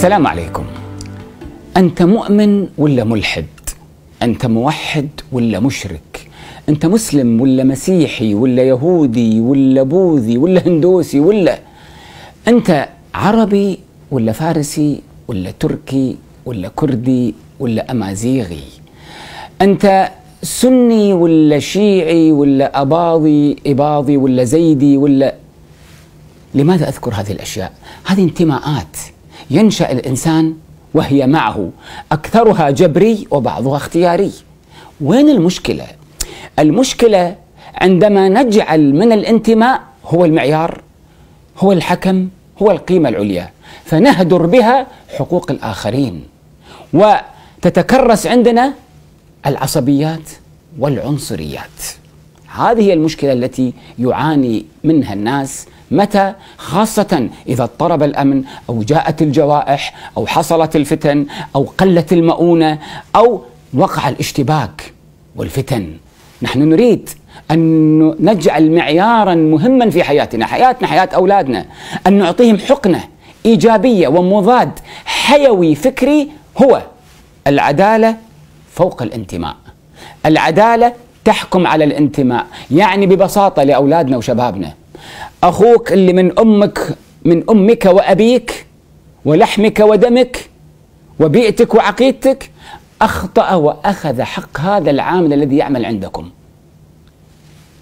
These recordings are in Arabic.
السلام عليكم. أنت مؤمن ولا ملحد؟ أنت موحد ولا مشرك؟ أنت مسلم ولا مسيحي ولا يهودي ولا بوذي ولا هندوسي ولا أنت عربي ولا فارسي ولا تركي ولا كردي ولا أمازيغي؟ أنت سني ولا شيعي ولا أباضي إباضي ولا زيدي ولا لماذا أذكر هذه الأشياء؟ هذه انتماءات. ينشأ الإنسان وهي معه. أكثرها جبري وبعضها اختياري. وين المشكلة؟ المشكلة عندما نجعل من الانتماء هو المعيار هو الحكم هو القيمة العليا. فنهدر بها حقوق الآخرين. وتتكرس عندنا العصبيات والعنصريات. هذه هي المشكلة التي يعاني منها الناس. متى؟ خاصة إذا اضطرب الأمن أو جاءت الجوائح أو حصلت الفتن أو قلت المؤونة أو وقع الاشتباك والفتن. نحن نريد أن نجعل معيارا مهما في حياتنا حياتنا حياة أولادنا أن نعطيهم حقنة إيجابية ومضاد حيوي فكري هو العدالة فوق الانتماء. العدالة تحكم على الانتماء. يعني ببساطة لأولادنا وشبابنا. أخوك اللي من أمك من أمك وأبيك ولحمك ودمك وبيئتك وعقيدتك أخطأ وأخذ حق هذا العامل الذي يعمل عندكم.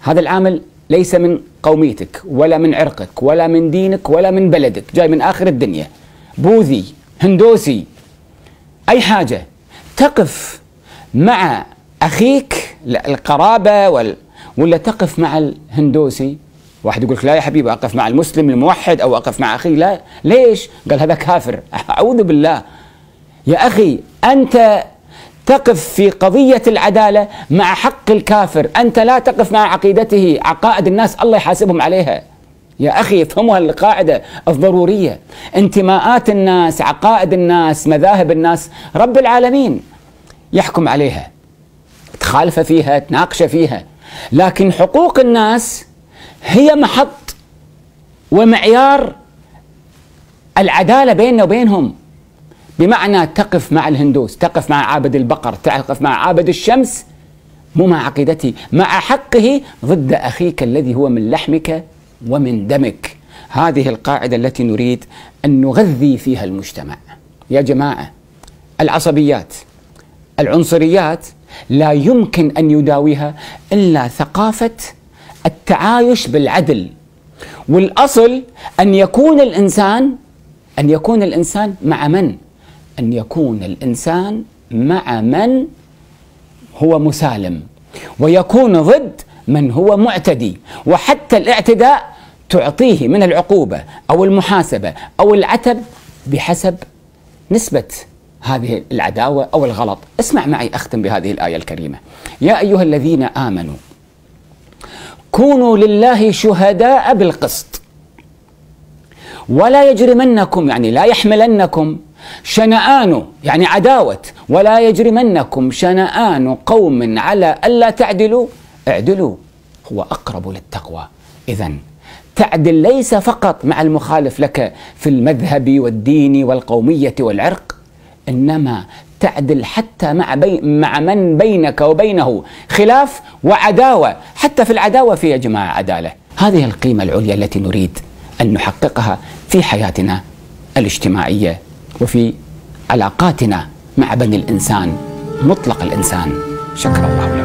هذا العامل ليس من قوميتك ولا من عرقك ولا من دينك ولا من بلدك. جاي من آخر الدنيا. بوذي هندوسي أي حاجة. تقف مع أخيك القرابة وال ولا تقف مع الهندوسي؟ واحد يقول لك لا يا حبيبي أقف مع المسلم الموحد أو أقف مع أخي لا. ليش؟ قال هذا كافر. أعوذ بالله. يا أخي أنت تقف في قضية العدالة مع حق الكافر. أنت لا تقف مع عقيدته عقائد الناس الله يحاسبهم عليها. يا أخي افهموا القاعدة الضرورية. انتماءات الناس عقائد الناس مذاهب الناس رب العالمين يحكم عليها. تخالف فيها تناقش فيها. لكن حقوق الناس هي محط ومعيار العدالة بيننا وبينهم. بمعنى تقف مع الهندوس تقف مع عابد البقر تقف مع عابد الشمس مو مع عقيدته مع حقه ضد أخيك الذي هو من لحمك ومن دمك. هذه القاعدة التي نريد أن نغذي فيها المجتمع. يا جماعة العصبيات العنصريات لا يمكن أن يداويها إلا ثقافة التعايش بالعدل والأصل أن يكون الإنسان أن يكون الإنسان مع من؟ أن يكون الإنسان مع من هو مسالم ويكون ضد من هو معتدي وحتى الاعتداء تعطيه من العقوبة أو المحاسبة أو العتب بحسب نسبة هذه العداوة أو الغلط، اسمع معي أختم بهذه الآية الكريمة. يا أيها الذين آمنوا كونوا لله شهداء بالقسط. ولا يجرمنكم يعني لا يحملنكم شنآن يعني عداوة. ولا يجرمنكم شنآن قوم على ألا تعدلوا. اعدلوا هو أقرب للتقوى. إذا تعدل ليس فقط مع المخالف لك في المذهب والدين والقومية والعرق. إنما تعدل حتى مع بي مع من بينك وبينه خلاف وعداوة، حتى في العداوة في يا جماعة عدالة، هذه القيمة العليا التي نريد أن نحققها في حياتنا الاجتماعية وفي علاقاتنا مع بني الإنسان مطلق الإنسان، شكر الله